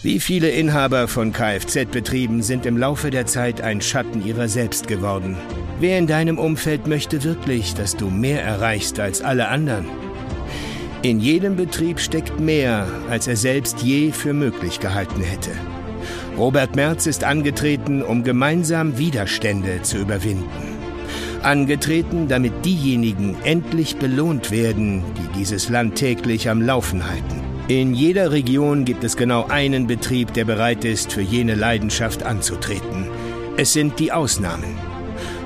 Wie viele Inhaber von Kfz-Betrieben sind im Laufe der Zeit ein Schatten ihrer selbst geworden? Wer in deinem Umfeld möchte wirklich, dass du mehr erreichst als alle anderen? In jedem Betrieb steckt mehr, als er selbst je für möglich gehalten hätte. Robert Merz ist angetreten, um gemeinsam Widerstände zu überwinden. Angetreten, damit diejenigen endlich belohnt werden, die dieses Land täglich am Laufen halten. In jeder Region gibt es genau einen Betrieb, der bereit ist, für jene Leidenschaft anzutreten. Es sind die Ausnahmen.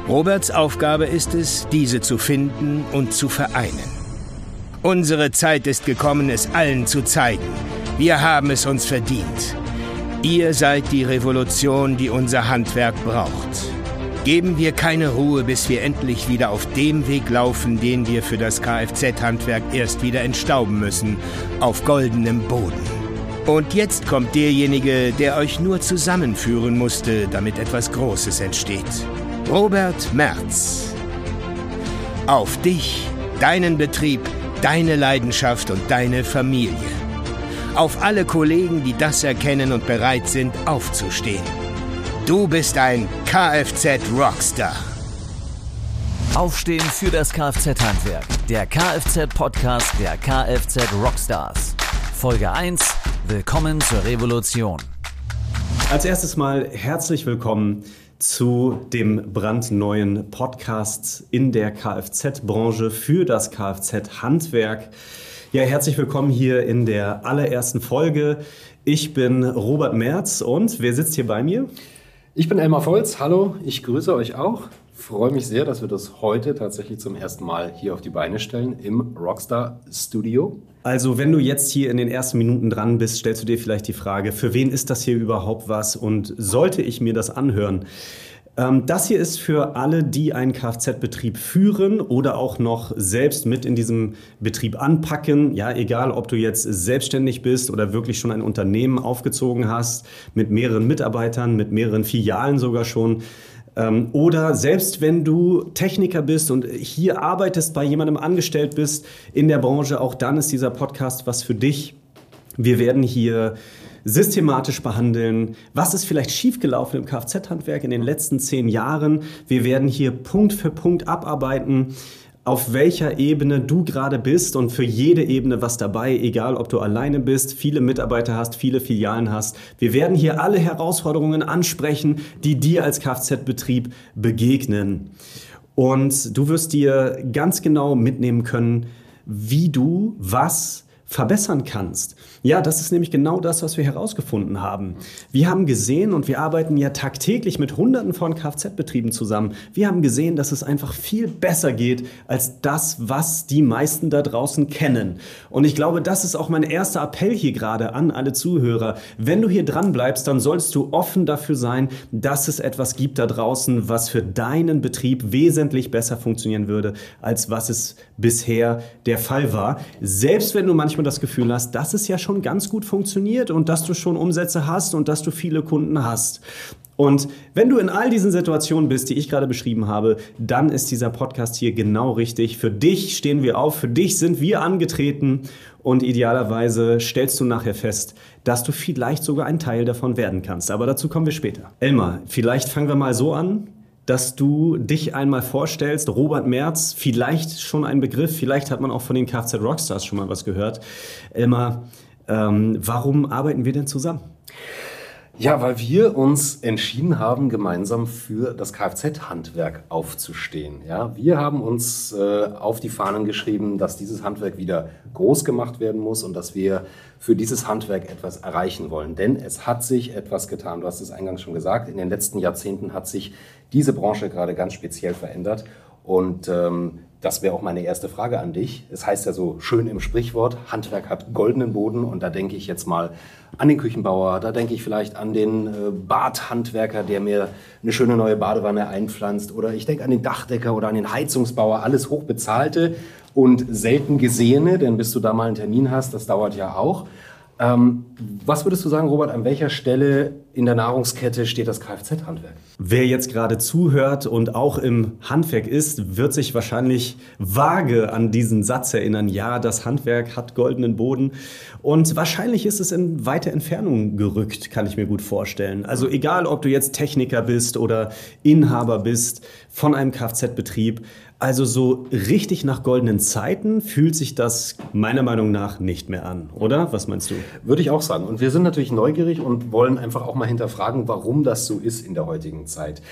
Roberts Aufgabe ist es, diese zu finden und zu vereinen. Unsere Zeit ist gekommen, es allen zu zeigen. Wir haben es uns verdient. Ihr seid die Revolution, die unser Handwerk braucht. Geben wir keine Ruhe, bis wir endlich wieder auf dem Weg laufen, den wir für das Kfz-Handwerk erst wieder entstauben müssen, auf goldenem Boden. Und jetzt kommt derjenige, der euch nur zusammenführen musste, damit etwas Großes entsteht. Robert Merz. Auf dich, deinen Betrieb, deine Leidenschaft und deine Familie. Auf alle Kollegen, die das erkennen und bereit sind, aufzustehen. Du bist ein Kfz-Rockstar. Aufstehen für das Kfz-Handwerk. Der Kfz-Podcast der Kfz-Rockstars. Folge 1. Willkommen zur Revolution. Als erstes mal herzlich willkommen zu dem brandneuen Podcast in der Kfz-Branche für das Kfz-Handwerk. Ja, herzlich willkommen hier in der allerersten Folge. Ich bin Robert Merz und wer sitzt hier bei mir? Ich bin Elmar Volz, hallo, ich grüße euch auch. Freue mich sehr, dass wir das heute tatsächlich zum ersten Mal hier auf die Beine stellen im Rockstar Studio. Also, wenn du jetzt hier in den ersten Minuten dran bist, stellst du dir vielleicht die Frage, für wen ist das hier überhaupt was und sollte ich mir das anhören? Ähm, das hier ist für alle, die einen Kfz-Betrieb führen oder auch noch selbst mit in diesem Betrieb anpacken. Ja, egal, ob du jetzt selbstständig bist oder wirklich schon ein Unternehmen aufgezogen hast mit mehreren Mitarbeitern, mit mehreren Filialen sogar schon. Ähm, oder selbst wenn du Techniker bist und hier arbeitest, bei jemandem angestellt bist in der Branche, auch dann ist dieser Podcast was für dich. Wir werden hier systematisch behandeln. Was ist vielleicht schiefgelaufen im Kfz-Handwerk in den letzten zehn Jahren? Wir werden hier Punkt für Punkt abarbeiten auf welcher Ebene du gerade bist und für jede Ebene was dabei, egal ob du alleine bist, viele Mitarbeiter hast, viele Filialen hast. Wir werden hier alle Herausforderungen ansprechen, die dir als Kfz-Betrieb begegnen. Und du wirst dir ganz genau mitnehmen können, wie du was verbessern kannst. Ja, das ist nämlich genau das, was wir herausgefunden haben. Wir haben gesehen und wir arbeiten ja tagtäglich mit Hunderten von Kfz-Betrieben zusammen. Wir haben gesehen, dass es einfach viel besser geht als das, was die meisten da draußen kennen. Und ich glaube, das ist auch mein erster Appell hier gerade an alle Zuhörer. Wenn du hier dran bleibst, dann sollst du offen dafür sein, dass es etwas gibt da draußen, was für deinen Betrieb wesentlich besser funktionieren würde, als was es bisher der Fall war. Selbst wenn du manchmal das Gefühl hast, dass es ja schon ganz gut funktioniert und dass du schon Umsätze hast und dass du viele Kunden hast. Und wenn du in all diesen Situationen bist, die ich gerade beschrieben habe, dann ist dieser Podcast hier genau richtig. Für dich stehen wir auf, für dich sind wir angetreten und idealerweise stellst du nachher fest, dass du vielleicht sogar ein Teil davon werden kannst. Aber dazu kommen wir später. Elmar, vielleicht fangen wir mal so an dass du dich einmal vorstellst. Robert Merz, vielleicht schon ein Begriff, vielleicht hat man auch von den Kfz Rockstars schon mal was gehört. Elmar, ähm, warum arbeiten wir denn zusammen? Ja, weil wir uns entschieden haben, gemeinsam für das Kfz-Handwerk aufzustehen. Ja, wir haben uns äh, auf die Fahnen geschrieben, dass dieses Handwerk wieder groß gemacht werden muss und dass wir für dieses Handwerk etwas erreichen wollen. Denn es hat sich etwas getan. Du hast es eingangs schon gesagt. In den letzten Jahrzehnten hat sich diese Branche gerade ganz speziell verändert. Und ähm, das wäre auch meine erste Frage an dich. Es heißt ja so schön im Sprichwort, Handwerk hat goldenen Boden. Und da denke ich jetzt mal an den Küchenbauer, da denke ich vielleicht an den äh, Badhandwerker, der mir eine schöne neue Badewanne einpflanzt. Oder ich denke an den Dachdecker oder an den Heizungsbauer. Alles hochbezahlte und selten gesehene, denn bis du da mal einen Termin hast, das dauert ja auch. Ähm, was würdest du sagen, Robert, an welcher Stelle in der Nahrungskette steht das Kfz-Handwerk? Wer jetzt gerade zuhört und auch im Handwerk ist, wird sich wahrscheinlich vage an diesen Satz erinnern. Ja, das Handwerk hat goldenen Boden. Und wahrscheinlich ist es in weite Entfernung gerückt, kann ich mir gut vorstellen. Also egal, ob du jetzt Techniker bist oder Inhaber bist von einem Kfz-Betrieb, also so richtig nach goldenen Zeiten fühlt sich das meiner Meinung nach nicht mehr an, oder? Was meinst du? Würde ich auch sagen. Und wir sind natürlich neugierig und wollen einfach auch mal hinterfragen, warum das so ist in der heutigen Zeit.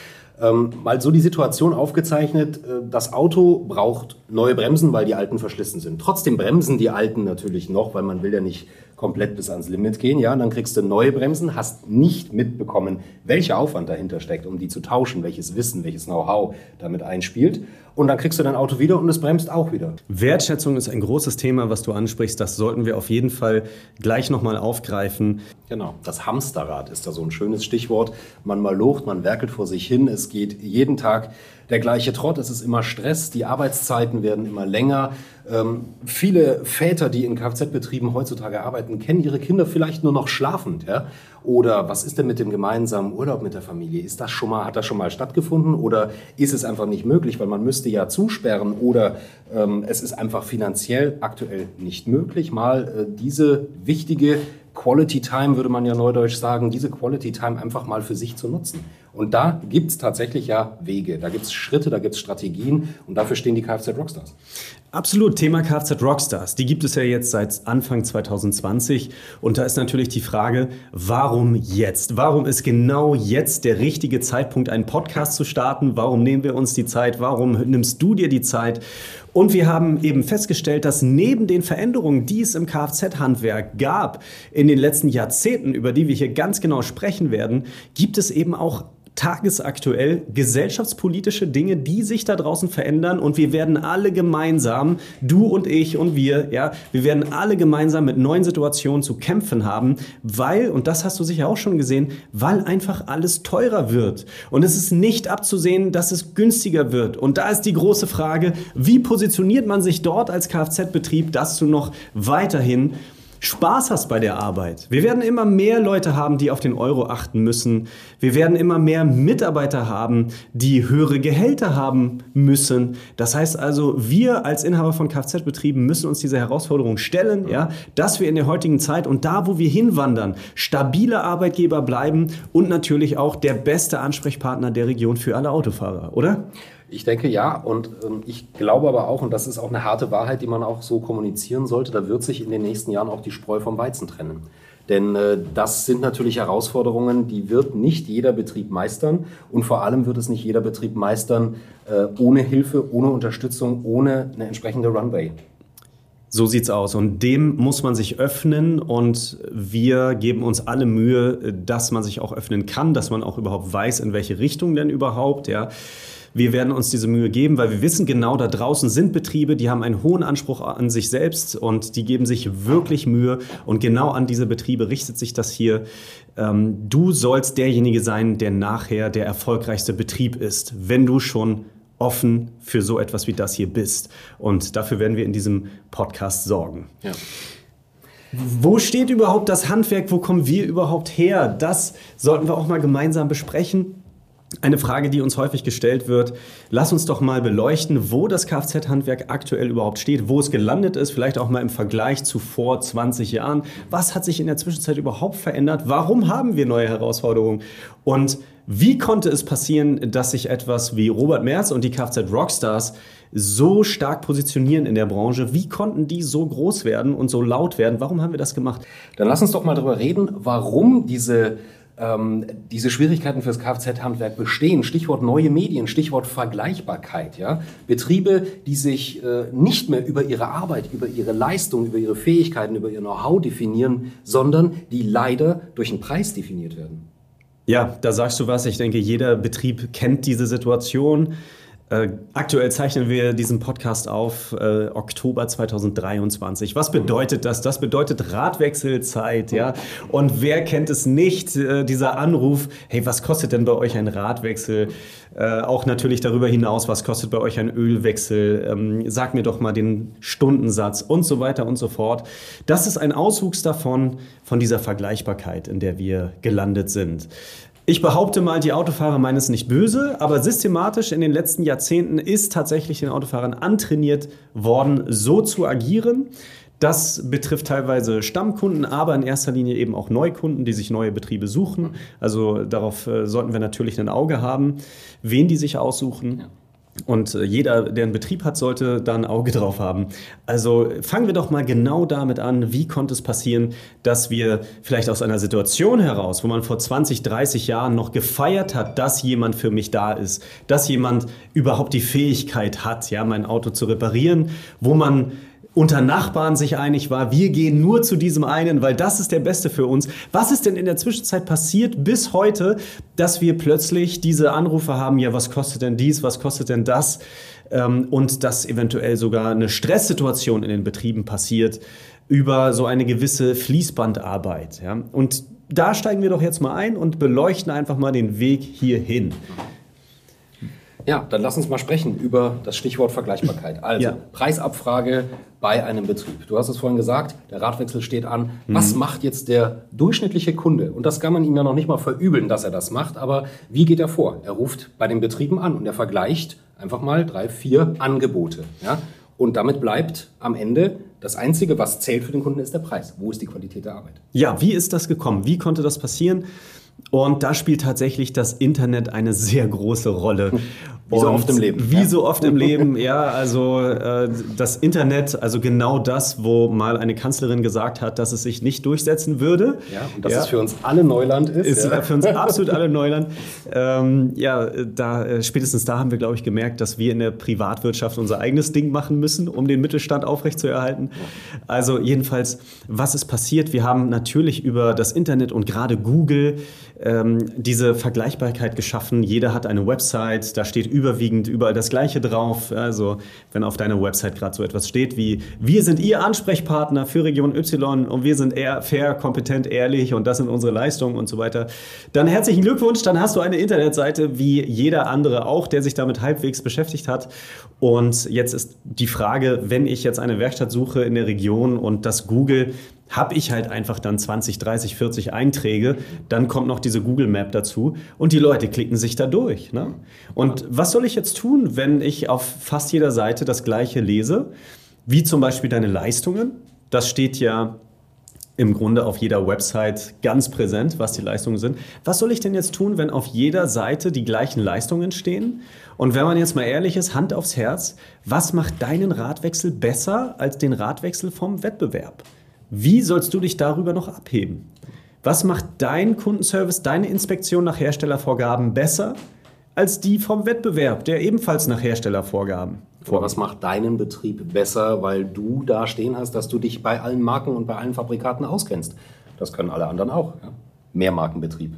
Ähm, mal so die Situation aufgezeichnet, äh, das Auto braucht neue Bremsen, weil die alten verschlissen sind. Trotzdem bremsen die alten natürlich noch, weil man will ja nicht komplett bis ans Limit gehen. Ja, und dann kriegst du neue Bremsen, hast nicht mitbekommen, welcher Aufwand dahinter steckt, um die zu tauschen, welches Wissen, welches Know-how damit einspielt. Und dann kriegst du dein Auto wieder und es bremst auch wieder. Wertschätzung ist ein großes Thema, was du ansprichst. Das sollten wir auf jeden Fall gleich nochmal aufgreifen. Genau, das Hamsterrad ist da so ein schönes Stichwort. Man mal locht, man werkelt vor sich hin. Es geht jeden Tag der gleiche Trott, es ist immer Stress, die Arbeitszeiten werden immer länger. Ähm, viele Väter, die in Kfz-Betrieben heutzutage arbeiten, kennen ihre Kinder vielleicht nur noch schlafend. Ja? Oder was ist denn mit dem gemeinsamen Urlaub mit der Familie? Ist das schon mal, hat das schon mal stattgefunden oder ist es einfach nicht möglich, weil man müsste ja zusperren oder ähm, es ist einfach finanziell aktuell nicht möglich, mal äh, diese wichtige Quality Time, würde man ja neudeutsch sagen, diese Quality Time einfach mal für sich zu nutzen. Und da gibt es tatsächlich ja Wege, da gibt es Schritte, da gibt es Strategien und dafür stehen die Kfz Rockstars. Absolut, Thema Kfz Rockstars. Die gibt es ja jetzt seit Anfang 2020 und da ist natürlich die Frage, warum jetzt? Warum ist genau jetzt der richtige Zeitpunkt, einen Podcast zu starten? Warum nehmen wir uns die Zeit? Warum nimmst du dir die Zeit? Und wir haben eben festgestellt, dass neben den Veränderungen, die es im Kfz-Handwerk gab in den letzten Jahrzehnten, über die wir hier ganz genau sprechen werden, gibt es eben auch tagesaktuell gesellschaftspolitische Dinge, die sich da draußen verändern und wir werden alle gemeinsam, du und ich und wir, ja, wir werden alle gemeinsam mit neuen Situationen zu kämpfen haben, weil, und das hast du sicher auch schon gesehen, weil einfach alles teurer wird. Und es ist nicht abzusehen, dass es günstiger wird. Und da ist die große Frage, wie positioniert man sich dort als Kfz-Betrieb, dass du noch weiterhin Spaß hast bei der Arbeit. Wir werden immer mehr Leute haben, die auf den Euro achten müssen. Wir werden immer mehr Mitarbeiter haben, die höhere Gehälter haben müssen. Das heißt also, wir als Inhaber von Kfz-Betrieben müssen uns diese Herausforderung stellen, ja, dass wir in der heutigen Zeit und da, wo wir hinwandern, stabile Arbeitgeber bleiben und natürlich auch der beste Ansprechpartner der Region für alle Autofahrer, oder? Ich denke ja und ähm, ich glaube aber auch, und das ist auch eine harte Wahrheit, die man auch so kommunizieren sollte, da wird sich in den nächsten Jahren auch die Spreu vom Weizen trennen. Denn äh, das sind natürlich Herausforderungen, die wird nicht jeder Betrieb meistern und vor allem wird es nicht jeder Betrieb meistern äh, ohne Hilfe, ohne Unterstützung, ohne eine entsprechende Runway. So sieht's aus. Und dem muss man sich öffnen. Und wir geben uns alle Mühe, dass man sich auch öffnen kann, dass man auch überhaupt weiß, in welche Richtung denn überhaupt. Ja. Wir werden uns diese Mühe geben, weil wir wissen genau, da draußen sind Betriebe, die haben einen hohen Anspruch an sich selbst und die geben sich wirklich Mühe. Und genau an diese Betriebe richtet sich das hier. Ähm, du sollst derjenige sein, der nachher der erfolgreichste Betrieb ist, wenn du schon offen für so etwas wie das hier bist. Und dafür werden wir in diesem Podcast sorgen. Ja. Wo steht überhaupt das Handwerk? Wo kommen wir überhaupt her? Das sollten wir auch mal gemeinsam besprechen. Eine Frage, die uns häufig gestellt wird, lass uns doch mal beleuchten, wo das Kfz-Handwerk aktuell überhaupt steht, wo es gelandet ist, vielleicht auch mal im Vergleich zu vor 20 Jahren. Was hat sich in der Zwischenzeit überhaupt verändert? Warum haben wir neue Herausforderungen? Und wie konnte es passieren, dass sich etwas wie Robert Merz und die Kfz-Rockstars so stark positionieren in der Branche? Wie konnten die so groß werden und so laut werden? Warum haben wir das gemacht? Dann lass uns doch mal darüber reden, warum diese ähm, diese Schwierigkeiten fürs Kfz-Handwerk bestehen. Stichwort neue Medien, Stichwort Vergleichbarkeit. Ja? Betriebe, die sich äh, nicht mehr über ihre Arbeit, über ihre Leistung, über ihre Fähigkeiten, über ihr Know-how definieren, sondern die leider durch einen Preis definiert werden. Ja, da sagst du was. Ich denke, jeder Betrieb kennt diese Situation. Äh, aktuell zeichnen wir diesen Podcast auf äh, Oktober 2023. Was bedeutet das? Das bedeutet Radwechselzeit, ja. Und wer kennt es nicht? Äh, dieser Anruf: Hey, was kostet denn bei euch ein Radwechsel? Äh, auch natürlich darüber hinaus, was kostet bei euch ein Ölwechsel? Ähm, sag mir doch mal den Stundensatz und so weiter und so fort. Das ist ein Auswuchs davon, von dieser Vergleichbarkeit, in der wir gelandet sind. Ich behaupte mal, die Autofahrer meinen es nicht böse, aber systematisch in den letzten Jahrzehnten ist tatsächlich den Autofahrern antrainiert worden, so zu agieren. Das betrifft teilweise Stammkunden, aber in erster Linie eben auch Neukunden, die sich neue Betriebe suchen. Also darauf äh, sollten wir natürlich ein Auge haben, wen die sich aussuchen. Ja. Und äh, jeder, der einen Betrieb hat, sollte da ein Auge drauf haben. Also fangen wir doch mal genau damit an, wie konnte es passieren, dass wir vielleicht aus einer Situation heraus, wo man vor 20, 30 Jahren noch gefeiert hat, dass jemand für mich da ist, dass jemand überhaupt die Fähigkeit hat, ja, mein Auto zu reparieren, wo man unter Nachbarn sich einig war, wir gehen nur zu diesem einen, weil das ist der Beste für uns. Was ist denn in der Zwischenzeit passiert bis heute, dass wir plötzlich diese Anrufe haben, ja, was kostet denn dies, was kostet denn das? Ähm, und dass eventuell sogar eine Stresssituation in den Betrieben passiert über so eine gewisse Fließbandarbeit. Und da steigen wir doch jetzt mal ein und beleuchten einfach mal den Weg hierhin. Ja, dann lass uns mal sprechen über das Stichwort Vergleichbarkeit. Also ja. Preisabfrage bei einem Betrieb. Du hast es vorhin gesagt, der Radwechsel steht an. Mhm. Was macht jetzt der durchschnittliche Kunde? Und das kann man ihm ja noch nicht mal verübeln, dass er das macht, aber wie geht er vor? Er ruft bei den Betrieben an und er vergleicht einfach mal drei, vier Angebote. Ja? Und damit bleibt am Ende das Einzige, was zählt für den Kunden, ist der Preis. Wo ist die Qualität der Arbeit? Ja, wie ist das gekommen? Wie konnte das passieren? Und da spielt tatsächlich das Internet eine sehr große Rolle. Wie so oft im Leben. Wie ja. so oft im Leben, ja. Also äh, das Internet, also genau das, wo mal eine Kanzlerin gesagt hat, dass es sich nicht durchsetzen würde. Ja, und dass ja. es für uns alle Neuland ist. Ist ja. für uns absolut alle Neuland. Ähm, ja, da, äh, spätestens da haben wir, glaube ich, gemerkt, dass wir in der Privatwirtschaft unser eigenes Ding machen müssen, um den Mittelstand aufrechtzuerhalten. Also jedenfalls, was ist passiert? Wir haben natürlich über das Internet und gerade Google ähm, diese Vergleichbarkeit geschaffen. Jeder hat eine Website, da steht überwiegend überall das Gleiche drauf. Also wenn auf deiner Website gerade so etwas steht wie wir sind Ihr Ansprechpartner für Region Y und wir sind eher fair, kompetent, ehrlich und das sind unsere Leistungen und so weiter, dann herzlichen Glückwunsch, dann hast du eine Internetseite wie jeder andere auch, der sich damit halbwegs beschäftigt hat. Und jetzt ist die Frage, wenn ich jetzt eine Werkstatt suche in der Region und das Google habe ich halt einfach dann 20, 30, 40 Einträge, dann kommt noch diese Google Map dazu und die Leute klicken sich da durch. Ne? Und was soll ich jetzt tun, wenn ich auf fast jeder Seite das gleiche lese, wie zum Beispiel deine Leistungen? Das steht ja im Grunde auf jeder Website ganz präsent, was die Leistungen sind. Was soll ich denn jetzt tun, wenn auf jeder Seite die gleichen Leistungen stehen? Und wenn man jetzt mal ehrlich ist, Hand aufs Herz, was macht deinen Radwechsel besser als den Radwechsel vom Wettbewerb? Wie sollst du dich darüber noch abheben? Was macht dein Kundenservice, deine Inspektion nach Herstellervorgaben besser als die vom Wettbewerb, der ebenfalls nach Herstellervorgaben vor. Was macht deinen Betrieb besser, weil du da stehen hast, dass du dich bei allen Marken und bei allen Fabrikaten auskennst? Das können alle anderen auch. Ja? Mehrmarkenbetrieb.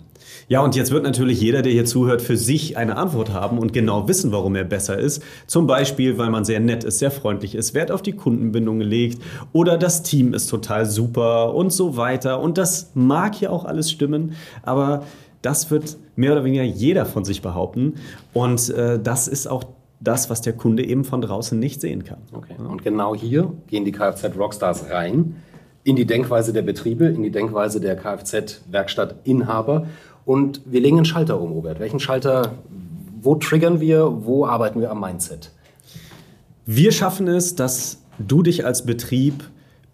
Ja, und jetzt wird natürlich jeder, der hier zuhört, für sich eine Antwort haben und genau wissen, warum er besser ist. Zum Beispiel, weil man sehr nett ist, sehr freundlich ist, Wert auf die Kundenbindung legt oder das Team ist total super und so weiter. Und das mag ja auch alles stimmen, aber das wird mehr oder weniger jeder von sich behaupten. Und äh, das ist auch das, was der Kunde eben von draußen nicht sehen kann. Okay. Und genau hier gehen die Kfz Rockstars rein in die Denkweise der Betriebe, in die Denkweise der Kfz-Werkstattinhaber. Und wir legen einen Schalter um, Robert. Welchen Schalter, wo triggern wir, wo arbeiten wir am Mindset? Wir schaffen es, dass du dich als Betrieb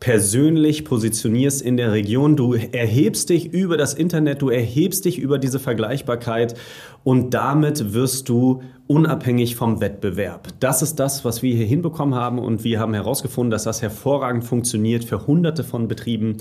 persönlich positionierst in der Region. Du erhebst dich über das Internet, du erhebst dich über diese Vergleichbarkeit und damit wirst du unabhängig vom Wettbewerb. Das ist das, was wir hier hinbekommen haben und wir haben herausgefunden, dass das hervorragend funktioniert für hunderte von Betrieben.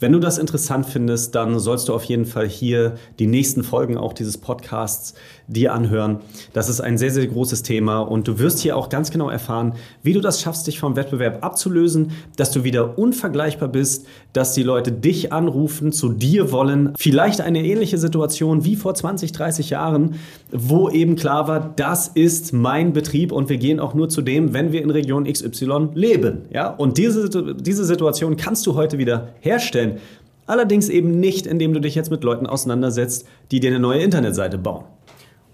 Wenn du das interessant findest, dann sollst du auf jeden Fall hier die nächsten Folgen auch dieses Podcasts dir anhören. Das ist ein sehr, sehr großes Thema und du wirst hier auch ganz genau erfahren, wie du das schaffst, dich vom Wettbewerb abzulösen, dass du wieder unvergleichbar bist, dass die Leute dich anrufen, zu dir wollen. Vielleicht eine ähnliche Situation wie vor 20, 30 Jahren, wo eben klar war, das ist mein Betrieb und wir gehen auch nur zu dem, wenn wir in Region XY leben. Ja? Und diese, diese Situation kannst du heute wieder herstellen. Allerdings eben nicht, indem du dich jetzt mit Leuten auseinandersetzt, die dir eine neue Internetseite bauen.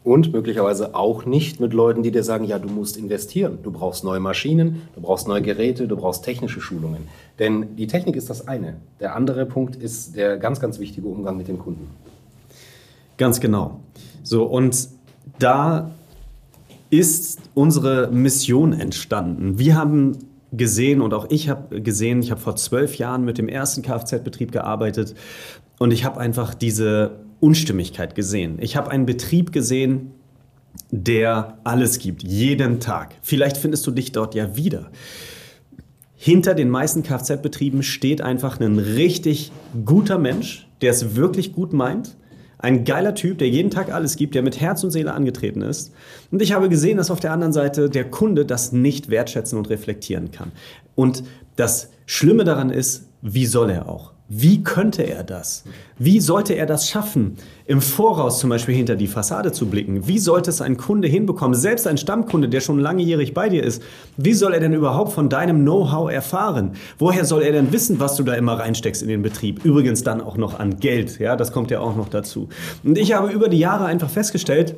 Und möglicherweise auch nicht mit Leuten, die dir sagen, ja, du musst investieren. Du brauchst neue Maschinen, du brauchst neue Geräte, du brauchst technische Schulungen. Denn die Technik ist das eine. Der andere Punkt ist der ganz, ganz wichtige Umgang mit dem Kunden. Ganz genau. So, und da ist unsere Mission entstanden. Wir haben gesehen und auch ich habe gesehen, ich habe vor zwölf Jahren mit dem ersten Kfz-Betrieb gearbeitet und ich habe einfach diese Unstimmigkeit gesehen. Ich habe einen Betrieb gesehen, der alles gibt, jeden Tag. Vielleicht findest du dich dort ja wieder. Hinter den meisten Kfz-Betrieben steht einfach ein richtig guter Mensch, der es wirklich gut meint. Ein geiler Typ, der jeden Tag alles gibt, der mit Herz und Seele angetreten ist. Und ich habe gesehen, dass auf der anderen Seite der Kunde das nicht wertschätzen und reflektieren kann. Und das Schlimme daran ist, wie soll er auch? Wie könnte er das? Wie sollte er das schaffen, im Voraus zum Beispiel hinter die Fassade zu blicken? Wie sollte es ein Kunde hinbekommen, selbst ein Stammkunde, der schon langjährig bei dir ist? Wie soll er denn überhaupt von deinem Know-how erfahren? Woher soll er denn wissen, was du da immer reinsteckst in den Betrieb? Übrigens dann auch noch an Geld, ja, das kommt ja auch noch dazu. Und ich habe über die Jahre einfach festgestellt,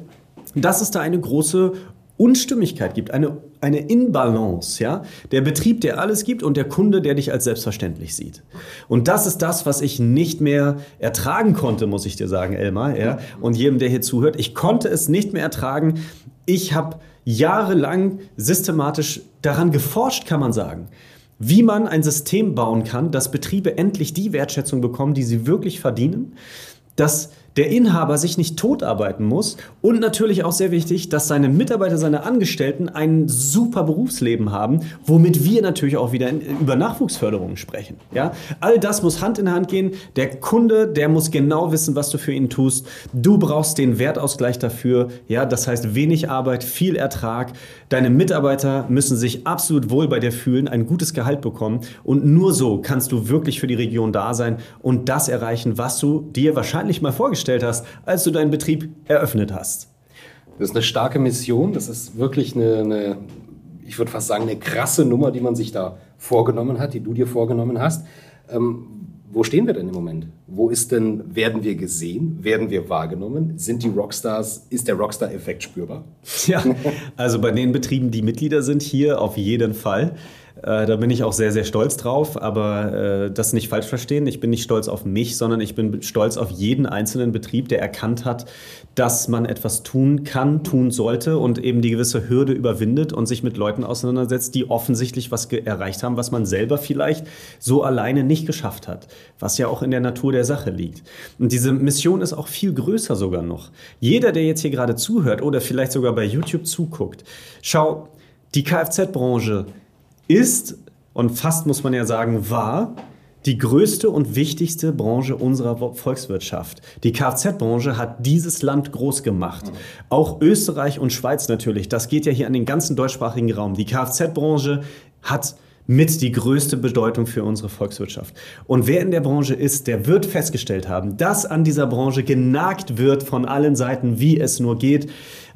dass es da eine große Unstimmigkeit gibt, eine, eine Inbalance, ja? Der Betrieb, der alles gibt und der Kunde, der dich als selbstverständlich sieht. Und das ist das, was ich nicht mehr ertragen konnte, muss ich dir sagen, Elmar, ja? Und jedem, der hier zuhört, ich konnte es nicht mehr ertragen. Ich habe jahrelang systematisch daran geforscht, kann man sagen wie man ein System bauen kann, dass Betriebe endlich die Wertschätzung bekommen, die sie wirklich verdienen, dass der Inhaber sich nicht totarbeiten muss und natürlich auch sehr wichtig, dass seine Mitarbeiter, seine Angestellten ein super Berufsleben haben, womit wir natürlich auch wieder über Nachwuchsförderung sprechen. Ja? All das muss Hand in Hand gehen. Der Kunde, der muss genau wissen, was du für ihn tust. Du brauchst den Wertausgleich dafür. Ja? Das heißt wenig Arbeit, viel Ertrag. Deine Mitarbeiter müssen sich absolut wohl bei dir fühlen, ein gutes Gehalt bekommen und nur so kannst du wirklich für die Region da sein und das erreichen, was du dir wahrscheinlich mal vorgestellt hast, als du deinen Betrieb eröffnet hast? Das ist eine starke Mission. Das ist wirklich eine, eine ich würde fast sagen, eine krasse Nummer, die man sich da vorgenommen hat, die du dir vorgenommen hast. Ähm, wo stehen wir denn im Moment? Wo ist denn, werden wir gesehen? Werden wir wahrgenommen? Sind die Rockstars, ist der Rockstar-Effekt spürbar? Ja, also bei den Betrieben, die Mitglieder sind hier, auf jeden Fall. Äh, da bin ich auch sehr, sehr stolz drauf, aber äh, das nicht falsch verstehen. Ich bin nicht stolz auf mich, sondern ich bin stolz auf jeden einzelnen Betrieb, der erkannt hat, dass man etwas tun kann, tun sollte und eben die gewisse Hürde überwindet und sich mit Leuten auseinandersetzt, die offensichtlich was erreicht haben, was man selber vielleicht so alleine nicht geschafft hat, was ja auch in der Natur der Sache liegt. Und diese Mission ist auch viel größer sogar noch. Jeder, der jetzt hier gerade zuhört oder vielleicht sogar bei YouTube zuguckt, schau, die Kfz-Branche ist und fast muss man ja sagen war die größte und wichtigste Branche unserer Volkswirtschaft. Die Kfz-Branche hat dieses Land groß gemacht. Auch Österreich und Schweiz natürlich. Das geht ja hier an den ganzen deutschsprachigen Raum. Die Kfz-Branche hat mit die größte Bedeutung für unsere Volkswirtschaft. Und wer in der Branche ist, der wird festgestellt haben, dass an dieser Branche genagt wird von allen Seiten, wie es nur geht.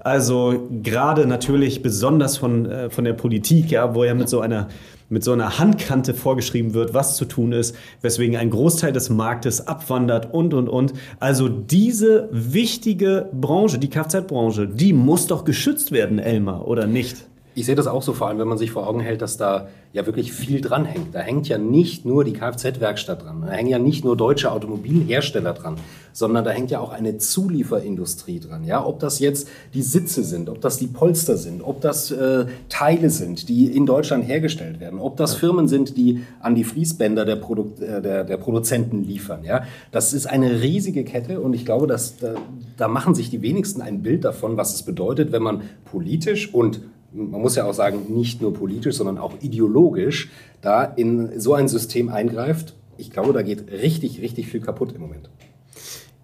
Also gerade natürlich besonders von, äh, von der Politik, ja, wo ja mit so einer mit so einer Handkante vorgeschrieben wird, was zu tun ist, weswegen ein Großteil des Marktes abwandert und, und, und. Also diese wichtige Branche, die Kfz-Branche, die muss doch geschützt werden, Elmar, oder nicht? Ich sehe das auch so, vor allem wenn man sich vor Augen hält, dass da ja wirklich viel dran hängt. Da hängt ja nicht nur die Kfz-Werkstatt dran, da hängen ja nicht nur deutsche Automobilhersteller dran, sondern da hängt ja auch eine Zulieferindustrie dran. Ja, ob das jetzt die Sitze sind, ob das die Polster sind, ob das äh, Teile sind, die in Deutschland hergestellt werden, ob das Firmen sind, die an die Fließbänder der, Produ äh, der, der Produzenten liefern. Ja, das ist eine riesige Kette und ich glaube, dass da, da machen sich die wenigsten ein Bild davon, was es bedeutet, wenn man politisch und man muss ja auch sagen, nicht nur politisch, sondern auch ideologisch da in so ein System eingreift. Ich glaube, da geht richtig, richtig viel kaputt im Moment.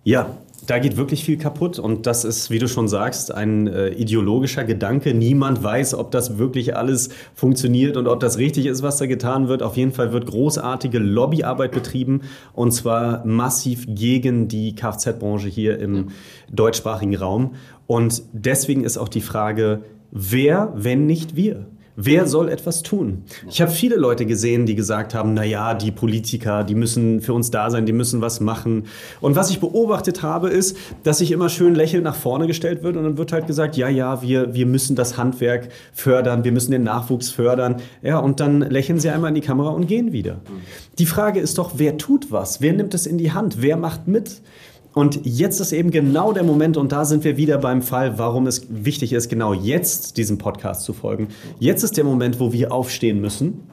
Ja, da geht wirklich viel kaputt und das ist, wie du schon sagst, ein äh, ideologischer Gedanke. Niemand weiß, ob das wirklich alles funktioniert und ob das richtig ist, was da getan wird. Auf jeden Fall wird großartige Lobbyarbeit betrieben und zwar massiv gegen die Kfz-Branche hier im deutschsprachigen Raum. Und deswegen ist auch die Frage, wer, wenn nicht wir? Wer soll etwas tun? Ich habe viele Leute gesehen, die gesagt haben, na ja, die Politiker, die müssen für uns da sein, die müssen was machen. Und was ich beobachtet habe, ist, dass sich immer schön lächelnd nach vorne gestellt wird und dann wird halt gesagt, ja, ja, wir, wir müssen das Handwerk fördern, wir müssen den Nachwuchs fördern. Ja, und dann lächeln sie einmal in die Kamera und gehen wieder. Die Frage ist doch, wer tut was? Wer nimmt es in die Hand? Wer macht mit? Und jetzt ist eben genau der Moment, und da sind wir wieder beim Fall, warum es wichtig ist, genau jetzt diesem Podcast zu folgen. Jetzt ist der Moment, wo wir aufstehen müssen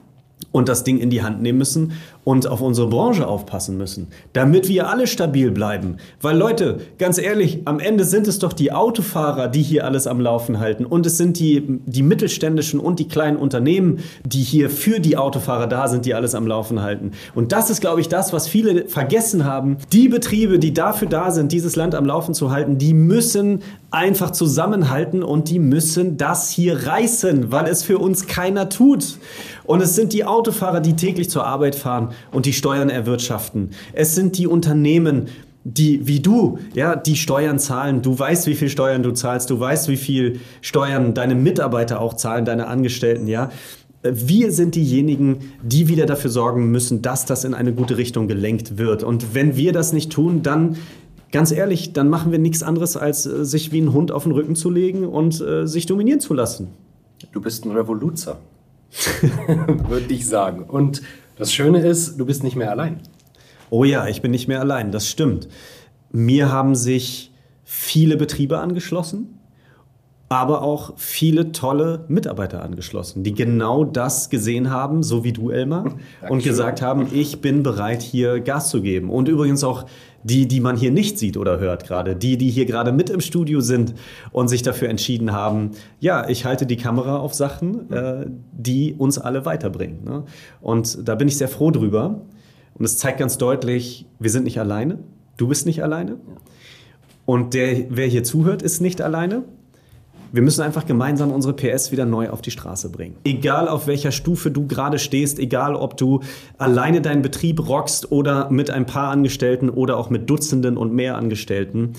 und das Ding in die Hand nehmen müssen und auf unsere Branche aufpassen müssen, damit wir alle stabil bleiben. Weil Leute, ganz ehrlich, am Ende sind es doch die Autofahrer, die hier alles am Laufen halten und es sind die, die mittelständischen und die kleinen Unternehmen, die hier für die Autofahrer da sind, die alles am Laufen halten. Und das ist, glaube ich, das, was viele vergessen haben. Die Betriebe, die dafür da sind, dieses Land am Laufen zu halten, die müssen einfach zusammenhalten und die müssen das hier reißen, weil es für uns keiner tut. Und es sind die Autofahrer, die täglich zur Arbeit fahren und die Steuern erwirtschaften. Es sind die Unternehmen, die wie du, ja, die Steuern zahlen. Du weißt, wie viel Steuern du zahlst. Du weißt, wie viel Steuern deine Mitarbeiter auch zahlen, deine Angestellten, ja. Wir sind diejenigen, die wieder dafür sorgen müssen, dass das in eine gute Richtung gelenkt wird. Und wenn wir das nicht tun, dann ganz ehrlich, dann machen wir nichts anderes, als äh, sich wie ein Hund auf den Rücken zu legen und äh, sich dominieren zu lassen. Du bist ein Revoluzer. würde ich sagen. Und das Schöne ist, du bist nicht mehr allein. Oh ja, ich bin nicht mehr allein, das stimmt. Mir haben sich viele Betriebe angeschlossen, aber auch viele tolle Mitarbeiter angeschlossen, die genau das gesehen haben, so wie du, Elmar, und gesagt haben, ich bin bereit, hier Gas zu geben. Und übrigens auch die, die man hier nicht sieht oder hört gerade, die, die hier gerade mit im Studio sind und sich dafür entschieden haben, ja, ich halte die Kamera auf Sachen, äh, die uns alle weiterbringen. Ne? Und da bin ich sehr froh drüber. Und es zeigt ganz deutlich, wir sind nicht alleine. Du bist nicht alleine. Und der, wer hier zuhört, ist nicht alleine. Wir müssen einfach gemeinsam unsere PS wieder neu auf die Straße bringen. Egal auf welcher Stufe du gerade stehst, egal ob du alleine deinen Betrieb rockst oder mit ein paar Angestellten oder auch mit Dutzenden und mehr Angestellten.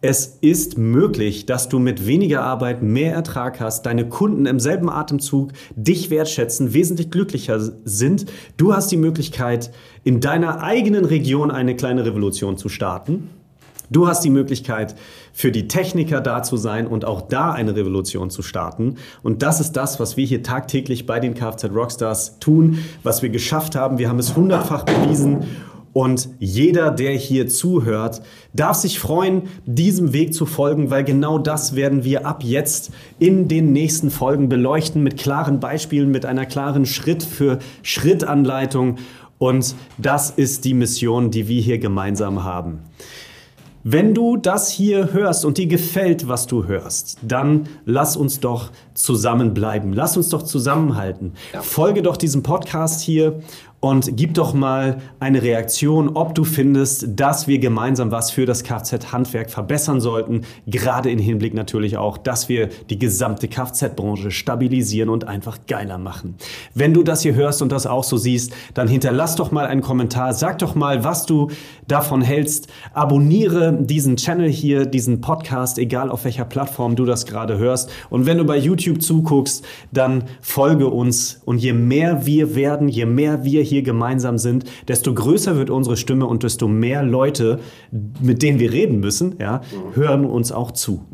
Es ist möglich, dass du mit weniger Arbeit mehr Ertrag hast, deine Kunden im selben Atemzug dich wertschätzen, wesentlich glücklicher sind. Du hast die Möglichkeit, in deiner eigenen Region eine kleine Revolution zu starten. Du hast die Möglichkeit, für die Techniker da zu sein und auch da eine Revolution zu starten. Und das ist das, was wir hier tagtäglich bei den Kfz Rockstars tun, was wir geschafft haben. Wir haben es hundertfach bewiesen. Und jeder, der hier zuhört, darf sich freuen, diesem Weg zu folgen, weil genau das werden wir ab jetzt in den nächsten Folgen beleuchten mit klaren Beispielen, mit einer klaren Schritt für Schritt Anleitung. Und das ist die Mission, die wir hier gemeinsam haben. Wenn du das hier hörst und dir gefällt, was du hörst, dann lass uns doch zusammenbleiben. Lass uns doch zusammenhalten. Ja. Folge doch diesem Podcast hier und gib doch mal eine Reaktion, ob du findest, dass wir gemeinsam was für das Kfz-Handwerk verbessern sollten. Gerade im Hinblick natürlich auch, dass wir die gesamte Kfz-Branche stabilisieren und einfach geiler machen. Wenn du das hier hörst und das auch so siehst, dann hinterlass doch mal einen Kommentar. Sag doch mal, was du davon hältst. Abonniere diesen Channel hier, diesen Podcast, egal auf welcher Plattform du das gerade hörst. Und wenn du bei YouTube zuguckst, dann folge uns. Und je mehr wir werden, je mehr wir hier gemeinsam sind, desto größer wird unsere Stimme und desto mehr Leute, mit denen wir reden müssen, ja, hören uns auch zu.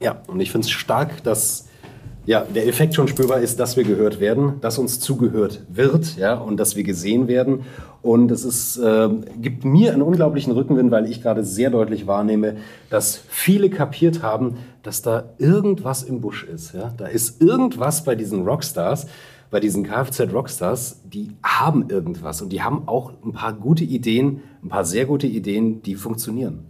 Ja, und ich finde es stark, dass ja, der Effekt schon spürbar ist, dass wir gehört werden, dass uns zugehört wird ja, und dass wir gesehen werden. Und es ist, äh, gibt mir einen unglaublichen Rückenwind, weil ich gerade sehr deutlich wahrnehme, dass viele kapiert haben, dass da irgendwas im Busch ist. Ja? Da ist irgendwas bei diesen Rockstars, bei diesen Kfz-Rockstars, die haben irgendwas und die haben auch ein paar gute Ideen, ein paar sehr gute Ideen, die funktionieren.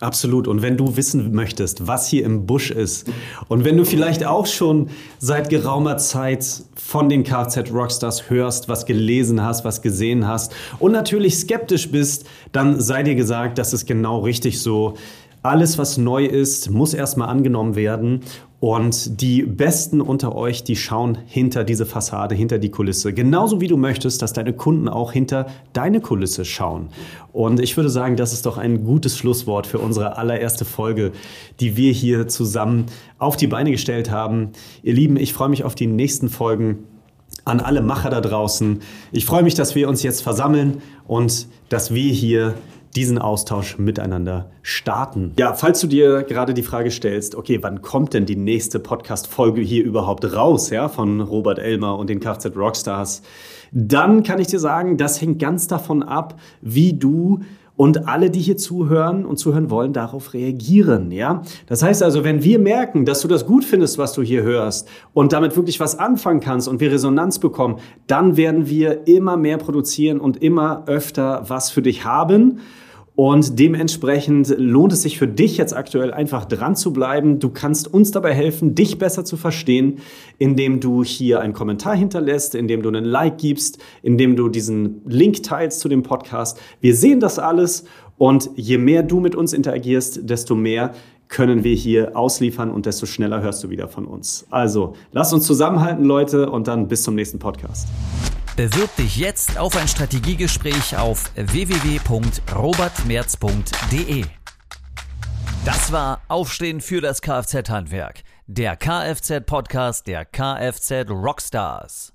Absolut. Und wenn du wissen möchtest, was hier im Busch ist, und wenn du vielleicht auch schon seit geraumer Zeit von den Kfz Rockstars hörst, was gelesen hast, was gesehen hast und natürlich skeptisch bist, dann sei dir gesagt, das ist genau richtig so. Alles, was neu ist, muss erstmal angenommen werden. Und die Besten unter euch, die schauen hinter diese Fassade, hinter die Kulisse. Genauso wie du möchtest, dass deine Kunden auch hinter deine Kulisse schauen. Und ich würde sagen, das ist doch ein gutes Schlusswort für unsere allererste Folge, die wir hier zusammen auf die Beine gestellt haben. Ihr Lieben, ich freue mich auf die nächsten Folgen an alle Macher da draußen. Ich freue mich, dass wir uns jetzt versammeln und dass wir hier diesen Austausch miteinander starten. Ja, falls du dir gerade die Frage stellst, okay, wann kommt denn die nächste Podcast-Folge hier überhaupt raus, ja, von Robert Elmer und den Kfz Rockstars, dann kann ich dir sagen, das hängt ganz davon ab, wie du und alle, die hier zuhören und zuhören wollen, darauf reagieren, ja? Das heißt also, wenn wir merken, dass du das gut findest, was du hier hörst und damit wirklich was anfangen kannst und wir Resonanz bekommen, dann werden wir immer mehr produzieren und immer öfter was für dich haben. Und dementsprechend lohnt es sich für dich jetzt aktuell einfach dran zu bleiben. Du kannst uns dabei helfen, dich besser zu verstehen, indem du hier einen Kommentar hinterlässt, indem du einen Like gibst, indem du diesen Link teilst zu dem Podcast. Wir sehen das alles und je mehr du mit uns interagierst, desto mehr können wir hier ausliefern und desto schneller hörst du wieder von uns. Also, lass uns zusammenhalten, Leute, und dann bis zum nächsten Podcast. Bewirb dich jetzt auf ein Strategiegespräch auf www.robertmerz.de. Das war Aufstehen für das Kfz-Handwerk, der Kfz-Podcast der Kfz Rockstars.